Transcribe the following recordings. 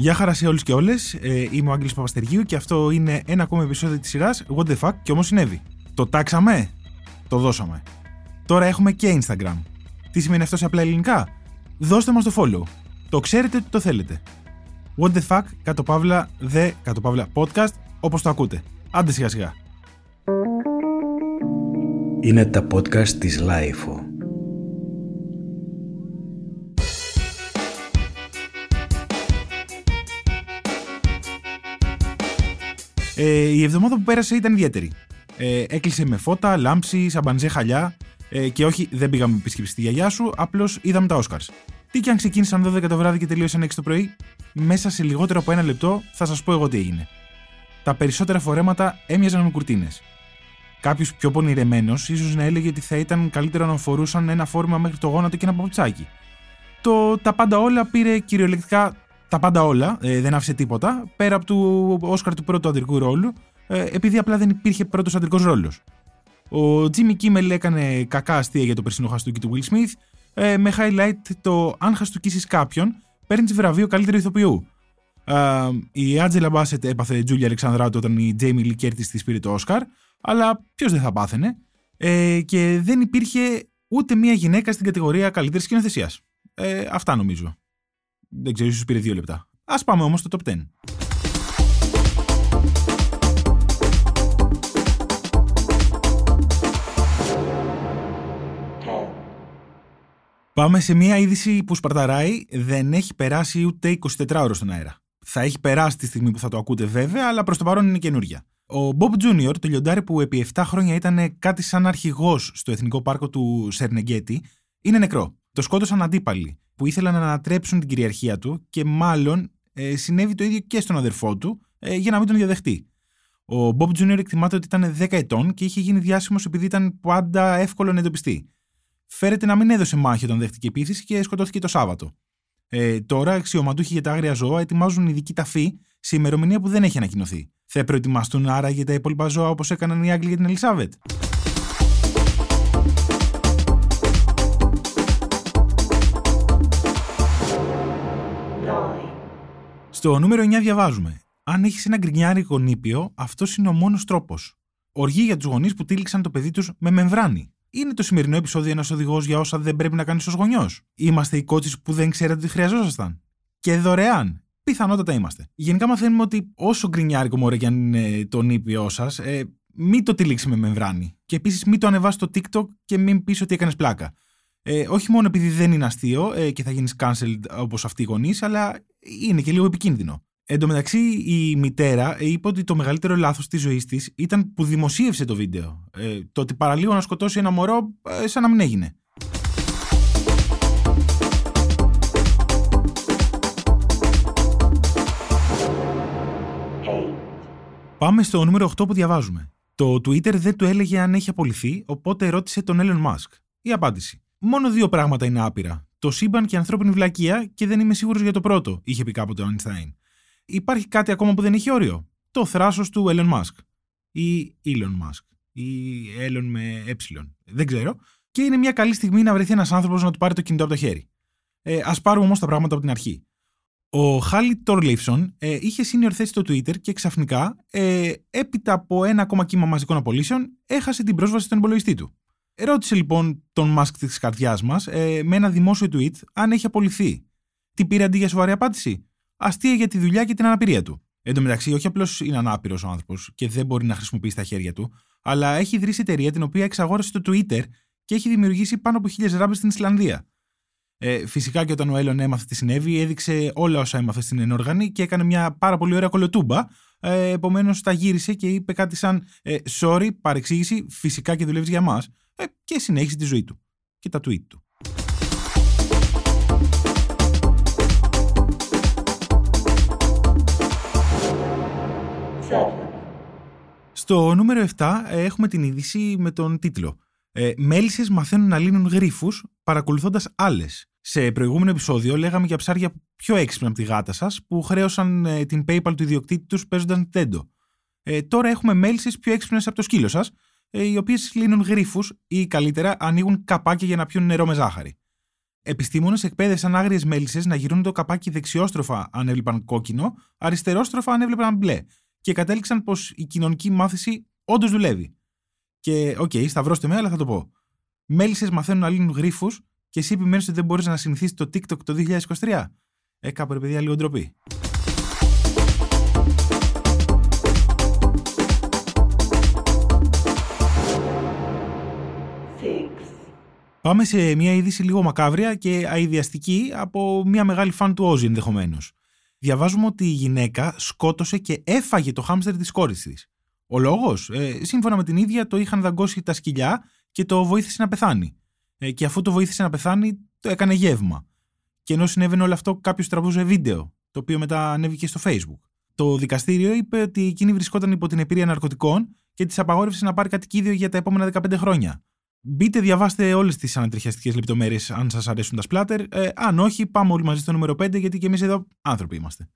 Γεια χαρά σε όλους και όλες, ε, είμαι ο Άγγελος Παπαστεργίου και αυτό είναι ένα ακόμα επεισόδιο της σειράς What the fuck και όμως συνέβη. Το τάξαμε, το δώσαμε. Τώρα έχουμε και Instagram. Τι σημαίνει αυτό σε απλά ελληνικά; Δώστε μας το follow. Το ξέρετε ότι το θέλετε. What the fuck, κάτω παύλα, the, κάτω παύλα, podcast, όπως το ακούτε. Άντε σιγά σιγά. Είναι τα podcast της Lifeo. Ε, η εβδομάδα που πέρασε ήταν ιδιαίτερη. Ε, έκλεισε με φώτα, λάμψη, σαμπανζέ χαλιά. Ε, και όχι, δεν πήγαμε επίσκεψη στη γιαγιά σου, απλώς είδαμε τα Όσκαρς. Τι και αν ξεκίνησαν 12 το βράδυ και τελείωσαν 6 το πρωί, μέσα σε λιγότερο από ένα λεπτό θα σας πω εγώ τι έγινε. Τα περισσότερα φορέματα έμοιαζαν με κουρτίνες. Κάποιος πιο πονηρεμένος ίσως να έλεγε ότι θα ήταν καλύτερο να φορούσαν ένα φόρμα μέχρι το γόνατο και ένα παπουτσάκι. Το τα πάντα όλα πήρε κυριολεκτικά τα πάντα όλα, ε, δεν άφησε τίποτα, πέρα από το Όσκαρ του πρώτου αντρικού ρόλου, ε, επειδή απλά δεν υπήρχε πρώτος αντρικός ρόλος. Ο Τζίμι Κίμελ έκανε κακά αστεία για το περσινό χαστούκι του Will Smith, ε, με highlight το αν χαστουκίσεις κάποιον, παίρνεις βραβείο καλύτερου ηθοποιού. Ε, η Άντζελα Μπάσετ έπαθε Τζούλια Αλεξανδράτου όταν η Τζέιμι Λι Κέρτις της πήρε το Όσκαρ, αλλά ποιος δεν θα πάθαινε. Ε, και δεν υπήρχε ούτε μία γυναίκα στην κατηγορία καλύτερης σκηνοθεσίας. Ε, αυτά νομίζω. Δεν ξέρω, ίσως πήρε δύο λεπτά. Α πάμε όμως στο top 10. Πάμε σε μια είδηση που σπαρταράει, δεν έχει περάσει ούτε 24 ώρες στον αέρα. Θα έχει περάσει τη στιγμή που θα το ακούτε βέβαια, αλλά προς το παρόν είναι καινούρια. Ο Bob Jr., το λιοντάρι που επί 7 χρόνια ήταν κάτι σαν αρχηγός στο Εθνικό Πάρκο του Σερνεγκέτη, είναι νεκρό. Το σκότωσαν αντίπαλοι που ήθελαν να ανατρέψουν την κυριαρχία του και μάλλον ε, συνέβη το ίδιο και στον αδερφό του ε, για να μην τον διαδεχτεί. Ο Bob Jr. εκτιμάται ότι ήταν 10 ετών και είχε γίνει διάσημος επειδή ήταν πάντα εύκολο να εντοπιστεί. Φέρεται να μην έδωσε μάχη όταν δέχτηκε επίθεση και σκοτώθηκε το Σάββατο. Ε, τώρα, αξιωματούχοι για τα άγρια ζώα ετοιμάζουν ειδική ταφή σε ημερομηνία που δεν έχει ανακοινωθεί. Θα προετοιμαστούν άρα για τα υπόλοιπα ζώα όπως έκαναν οι Άγγλοι για την Ελισάβετ. Στο νούμερο 9 διαβάζουμε. Αν έχεις ένα γκρινιάρικο νήπιο, αυτός είναι ο μόνος τρόπος. Οργή για τους γονείς που τύλιξαν το παιδί τους με μεμβράνη. Είναι το σημερινό επεισόδιο ένα οδηγός για όσα δεν πρέπει να κάνεις ως γονιός. Είμαστε οι κότσει που δεν ξέρατε ότι χρειαζόσασταν. Και δωρεάν. Πιθανότατα είμαστε. Γενικά μαθαίνουμε ότι όσο γκρινιάρικο μωρέ και αν είναι το νήπιό σας, ε, μην το τυλίξεις με μεμβράνη. Και επίσης μην το ανεβάσει στο TikTok και μην πεις ότι έκανες πλάκα. Ε, όχι μόνο επειδή δεν είναι αστείο ε, και θα γίνεις cancelled όπως αυτοί οι γονείς, αλλά είναι και λίγο επικίνδυνο. Εν τω μεταξύ, η μητέρα είπε ότι το μεγαλύτερο λάθος της ζωής της ήταν που δημοσίευσε το βίντεο. Ε, το ότι παραλίγο να σκοτώσει ένα μωρό, ε, σαν να μην έγινε. Πάμε στο νούμερο 8 που διαβάζουμε. Το Twitter δεν του έλεγε αν έχει απολυθεί, οπότε ρώτησε τον Elon Musk. Η απάντηση. Μόνο δύο πράγματα είναι άπειρα. Το σύμπαν και η ανθρώπινη βλακεία και δεν είμαι σίγουρος για το πρώτο, είχε πει κάποτε ο Einstein. Υπάρχει κάτι ακόμα που δεν έχει όριο; Το θράσος του Elon Musk. Ή Elon Musk. Ή Elon με ε. Δεν ξέρω. Και είναι μια καλή στιγμή να βρεθεί ένας άνθρωπος να του πάρει το κινητό από το χέρι. Ε, Α πάρουμε όμως τα πράγματα από την αρχή. Ο Χάλι Τόρλιφσον ε, είχε senior θέση στο Twitter και ξαφνικά, ε, έπειτα από ένα ακόμα κύμα μαζικών απολύσεων, έχασε την πρόσβαση στον υπολογιστή του. Ρώτησε λοιπόν τον Μάσκ της καρδιάς μας ε, με ένα δημόσιο tweet αν έχει απολυθεί. Τι πήρε αντί για σοβαρή απάντηση; Αστεία για τη δουλειά και την αναπηρία του. Εν τω μεταξύ, όχι απλώς είναι ανάπηρος ο άνθρωπος και δεν μπορεί να χρησιμοποιήσει τα χέρια του, αλλά έχει ιδρύσει εταιρεία την οποία εξαγόρασε το Twitter και έχει δημιουργήσει πάνω από χίλιες ράμπες στην Ισλανδία. Ε, φυσικά και όταν ο Έλλον έμαθε τι συνέβη, έδειξε όλα όσα έμαθε στην ενόργανη και έκανε μια πάρα πολύ ωραία κολοτούμπα. Ε, Επομένως, τα γύρισε και είπε κάτι σαν ε, Sorry, παρεξήγηση, φυσικά και δουλεύεις για μας. Ε, και συνέχισε τη ζωή του και τα tweet του. Στο νούμερο 7 ε, έχουμε την είδηση με τον τίτλο ε, «Μέλισσες μαθαίνουν να λύνουν γρίφους παρακολουθώντας άλλες». Σε προηγούμενο επεισόδιο λέγαμε για ψάρια πιο έξυπνα από τη γάτα σας που χρέωσαν ε, την PayPal του ιδιοκτήτη τους παίζοντας Nintendo. Ε, τώρα έχουμε μέλισσες πιο έξυπνες από το σκύλο σας ε, οι οποίες λύνουν γρίφους ή καλύτερα ανοίγουν καπάκια για να πιούν νερό με ζάχαρη. Επιστήμονες εκπαίδευσαν άγριες μέλισσες να γυρνούν το καπάκι δεξιόστροφα αν έβλεπαν κόκκινο, αριστερόστροφα αν έβλεπαν μπλε. Και κατέληξαν πως η κοινωνική μάθηση όντως δουλεύει. Και, OK, okay, σταυρώστε με, αλλά θα το πω. Μέλισσες μαθαίνουν να λύνουν γρίφους και εσύ επιμένεις ότι δεν μπορείς να συνηθίσεις το TikTok το 2023. Ε, κάπου ρε παιδιά, λίγο ντροπή. Πάμε σε μια είδηση λίγο μακάβρια και αειδιαστική από μια μεγάλη φαν του Όζη ενδεχομένως. Διαβάζουμε ότι η γυναίκα σκότωσε και έφαγε το χάμστερ της κόρης της. Ο λόγος, ε, σύμφωνα με την ίδια, το είχαν δαγκώσει τα σκυλιά και το βοήθησε να πεθάνει. Ε, και αφού το βοήθησε να πεθάνει, το έκανε γεύμα. Και ενώ συνέβαινε όλο αυτό, κάποιος τραβούσε βίντεο, το οποίο μετά ανέβηκε στο Facebook. Το δικαστήριο είπε ότι εκείνη βρισκόταν υπό την επίρρεια ναρκωτικών και της απαγόρευσε να πάρει κατοικίδιο για τα επόμενα 15 χρόνια. Μπείτε, διαβάστε όλες τις ανατριχιαστικές λεπτομέρειες αν σας αρέσουν τα σπλάτερ. Ε, αν όχι, πάμε όλοι μαζί στο νούμερο 5, γιατί και εμείς εδώ άνθρωποι είμαστε.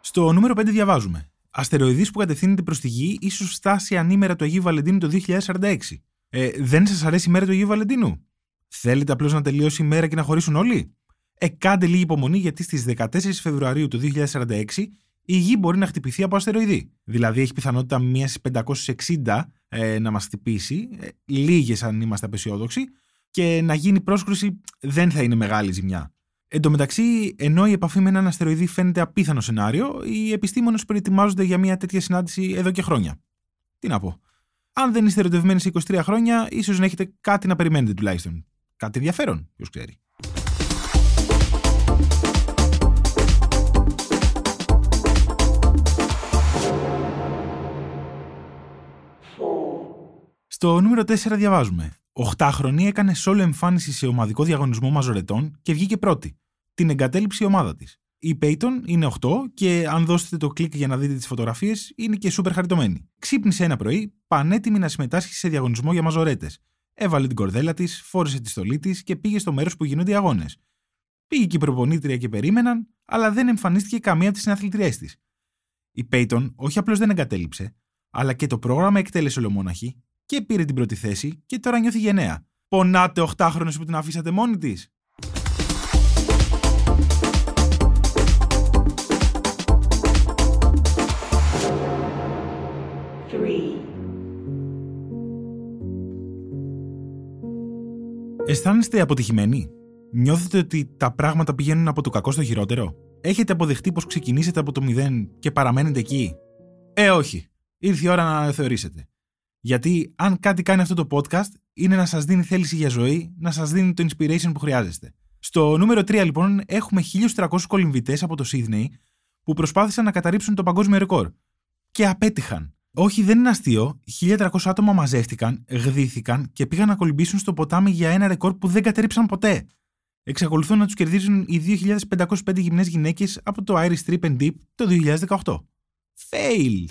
Στο νούμερο 5 διαβάζουμε. Αστεροειδή που κατευθύνεται προς τη γη, ίσως φτάσει ανήμερα το Αγίου Βαλεντίνου το 2046. Ε, δεν σας αρέσει η μέρα του Αγίου Βαλεντίνου; Θέλετε απλώς να τελειώσει η μέρα και να χωρίσουν όλοι; Ε, κάντε λίγη υπομονή γιατί στις 14 Φεβρουαρίου του 2046 η γη μπορεί να χτυπηθεί από αστεροειδή. Δηλαδή έχει πιθανότητα μία στις 560 ε, να μας χτυπήσει, ε, λίγες αν είμαστε απεσιόδοξοι, και να γίνει πρόσκρουση δεν θα είναι μεγάλη ζημιά. Εν τω μεταξύ, ενώ η επαφή με έναν αστεροειδή φαίνεται απίθανο σενάριο, οι επιστήμονες προετοιμάζονται για μια τέτοια συνάντηση εδώ και χρόνια. Τι να πω. Αν δεν είστε ερωτευμένοι σε 23 χρόνια, ίσως να έχετε κάτι να περιμένετε τουλάχιστον. Κάτι ενδιαφέρον, ποιος ξέρει. Στο νούμερο 4 διαβάζουμε. Οχτάχρονη έκανε σόλο εμφάνιση σε ομαδικό διαγωνισμό μαζορετών και βγήκε πρώτη. Την εγκατέλειψε η ομάδα της. Η Peyton είναι 8 και αν δώσετε το κλικ για να δείτε τις φωτογραφίες, είναι και σούπερ χαριτωμένη. Ξύπνησε ένα πρωί, πανέτοιμη να συμμετάσχει σε διαγωνισμό για μαζορέτες. Έβαλε την κορδέλα της, φόρεσε τη στολή της και πήγε στο μέρος που γίνονται οι αγώνες. Πήγε και η προπονήτρια και περίμεναν, αλλά δεν εμφανίστηκε καμία από τις συναθλητριές της. Η Peyton όχι απλώς δεν εγκατέλειψε, αλλά και το πρόγραμμα εκτέλεσε ολομόναχη και πήρε την πρώτη θέση και τώρα νιώθει γενναία. Πονάτε οχτάχρονες που την αφήσατε μόνη της. Αισθάνεστε αποτυχημένοι; Νιώθετε ότι τα πράγματα πηγαίνουν από το κακό στο χειρότερο; Έχετε αποδεχτεί πως ξεκινήσετε από το μηδέν και παραμένετε εκεί; Ε, όχι. Ήρθε η ώρα να αναθεωρήσετε. Γιατί αν κάτι κάνει αυτό το podcast είναι να σας δίνει θέληση για ζωή, να σας δίνει το inspiration που χρειάζεστε. Στο νούμερο 3 λοιπόν έχουμε 1300 κολυμβητές από το Sydney που προσπάθησαν να καταρρύψουν το παγκόσμιο ρεκόρ. Και απέτυχαν. Όχι, δεν είναι αστείο. 1300 άτομα μαζεύτηκαν, γδύθηκαν και πήγαν να κολυμπήσουν στο ποτάμι για ένα ρεκόρ που δεν καταρρύψαν ποτέ. Εξακολουθούν να τους κερδίζουν οι 2505 γυμνές γυναίκες από το Irish Trip and Deep το 2018. Fail!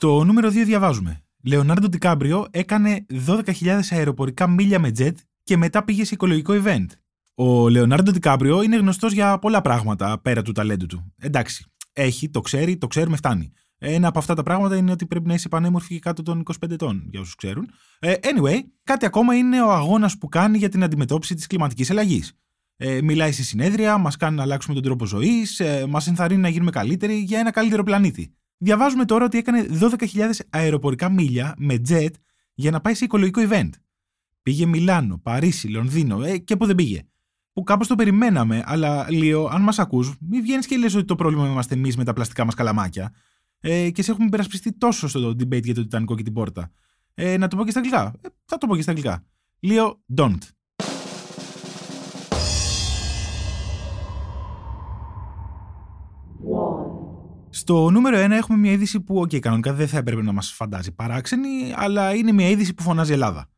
Στο νούμερο 2 διαβάζουμε. Λεωνάρντο Ντικάμπριο έκανε 12.000 αεροπορικά μίλια με jet και μετά πήγε σε οικολογικό event. Ο Λεωνάρντο Ντικάμπριο είναι γνωστός για πολλά πράγματα πέρα του ταλέντου του. Εντάξει, έχει, το ξέρει, το ξέρουμε, φτάνει. Ένα από αυτά τα πράγματα είναι ότι πρέπει να είσαι πανέμορφη και κάτω των 25 ετών, για όσους ξέρουν. Ε, anyway, κάτι ακόμα είναι ο αγώνας που κάνει για την αντιμετώπιση της κλιματικής αλλαγής. Ε, μιλάει σε συνέδρια, μας κάνει να αλλάξουμε τον τρόπο ζωής, ε, μας ενθαρρύνει να γίνουμε καλύτεροι για ένα καλύτερο πλανήτη. Διαβάζουμε τώρα ότι έκανε 12.000 αεροπορικά μίλια με jet για να πάει σε οικολογικό event. Πήγε Μιλάνο, Παρίσι, Λονδίνο ε, και που δεν πήγε. Που κάπως το περιμέναμε, αλλά Λίο, αν μας ακούς, μην βγαίνεις και λες ότι το πρόβλημα είμαστε εμείς με τα πλαστικά μας καλαμάκια. Ε, και σε έχουμε υπερασπιστεί τόσο στο debate για το Τιτανικό και την πόρτα. Ε, να το πω και στα αγγλικά. Ε, θα το πω και στα αγγλικά. Λίο, don't. Στο νούμερο 1 έχουμε μια είδηση που, OK, κανονικά δεν θα έπρεπε να μας φαντάζει παράξενη, αλλά είναι μια είδηση που φωνάζει Ελλάδα.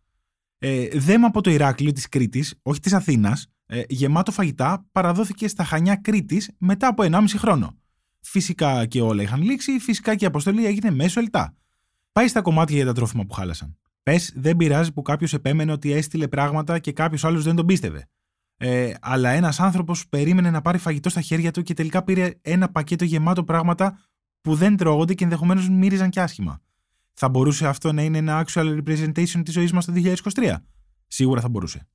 Ε, δέμα από το Ηράκλειο της Κρήτης, όχι της Αθήνας, ε, γεμάτο φαγητά, παραδόθηκε στα Χανιά Κρήτης μετά από 1,5 χρόνο. Φυσικά και όλα είχαν λήξει, φυσικά και η αποστολή έγινε μέσω ελτά. Πάει στα κομμάτια για τα τρόφιμα που χάλασαν. Πες, δεν πειράζει που κάποιος επέμενε ότι έστειλε πράγματα και κάποιος άλλος δεν τον πίστευε. Ε, αλλά ένας άνθρωπος περίμενε να πάρει φαγητό στα χέρια του και τελικά πήρε ένα πακέτο γεμάτο πράγματα που δεν τρώγονται και ενδεχομένως μύριζαν και άσχημα. Θα μπορούσε αυτό να είναι ένα actual representation της ζωής μας το 2023. Σίγουρα θα μπορούσε.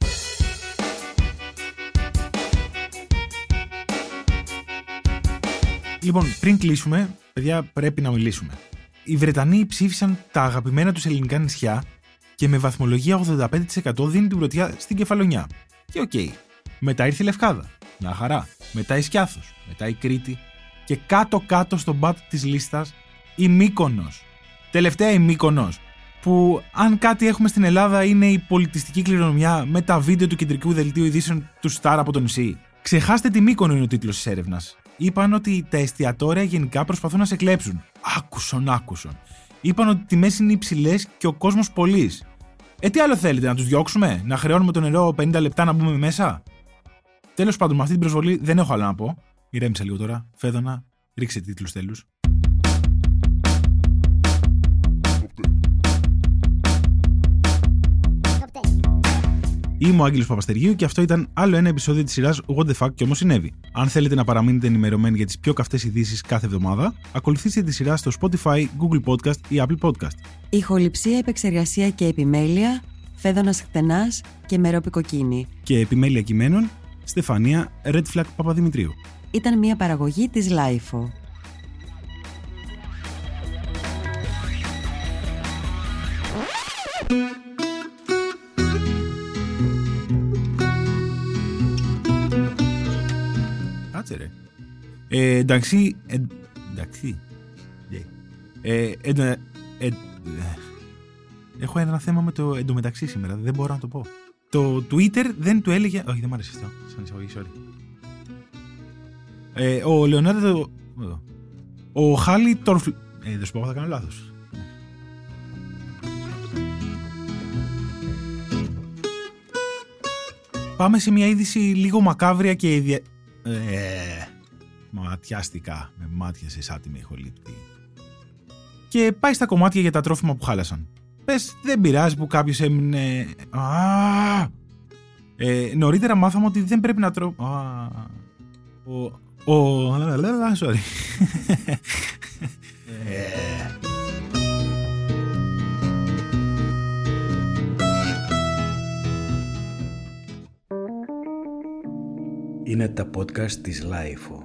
Λοιπόν, πριν κλείσουμε, παιδιά, πρέπει να μιλήσουμε. Οι Βρετανοί ψήφισαν τα αγαπημένα τους ελληνικά νησιά και με βαθμολογία 85% δίνει την πρωτιά στην Κεφαλονιά. Και οκ. Okay. Μετά ήρθε η Λευκάδα. Μια χαρά. Μετά η Σκιάθος. Μετά η Κρήτη. Και κάτω-κάτω στον πάτο της λίστας η Μύκονος. Τελευταία η Μύκονος. Που αν κάτι έχουμε στην Ελλάδα είναι η πολιτιστική κληρονομιά με τα βίντεο του κεντρικού δελτίου ειδήσεων του Σταρ από το νησί. Ξεχάστε τη Μύκονο είναι ο τίτλος της έρευνας είπαν ότι τα εστιατόρια γενικά προσπαθούν να σε κλέψουν. Άκουσον, άκουσον. Είπαν ότι οι τιμές είναι υψηλές και ο κόσμος πολύ. Ε, τι άλλο θέλετε, να τους διώξουμε, να χρεώνουμε το νερό 50 λεπτά να μπούμε μέσα; Τέλος πάντων, με αυτή την προσβολή δεν έχω άλλο να πω. Ηρέμησα λίγο τώρα. Φέδωνα, ρίξε τίτλους τέλους. Είμαι ο Άγγελος Παπαστεργίου και αυτό ήταν άλλο ένα επεισόδιο της σειράς What the fuck και όμως συνέβη. Αν θέλετε να παραμείνετε ενημερωμένοι για τις πιο καυτές ειδήσεις κάθε εβδομάδα, ακολουθήστε τη σειρά στο Spotify, Google Podcast ή Apple Podcast. Ηχοληψία, επεξεργασία και επιμέλεια, φέδονα χτενάς και μερόπικο κοκκίνη. Και επιμέλεια κειμένων, Στεφανία Red Flag Παπαδημητρίου. Ήταν μια παραγωγή της LIFO. Ε, εντάξει. Ε, εντάξει. Ε, ε, ε, έχω ένα θέμα με το εντωμεταξύ σήμερα. Δεν μπορώ να το πω. Το Twitter δεν του έλεγε. Όχι, δεν μου άρεσε αυτό. Σαν εισαγωγή, sorry. Ε, ο Λεωνάρδο. Ο Χάλι Τόρφλ. Ε, δεν σου πω, θα κάνω λάθος. Πάμε σε μια είδηση λίγο μακάβρια και ιδια... Ε, ματιάστηκα με μάτια σε σάτιμη ηχολήπτη. Και πάει στα κομμάτια για τα τρόφιμα που χάλασαν. Πες δεν πειράζει που κάποιος έμεινε... Α! Ε, νωρίτερα μάθαμε ότι δεν πρέπει να τρώω... Ο... Ο... Sorry. Είναι τα podcast της Lifeo.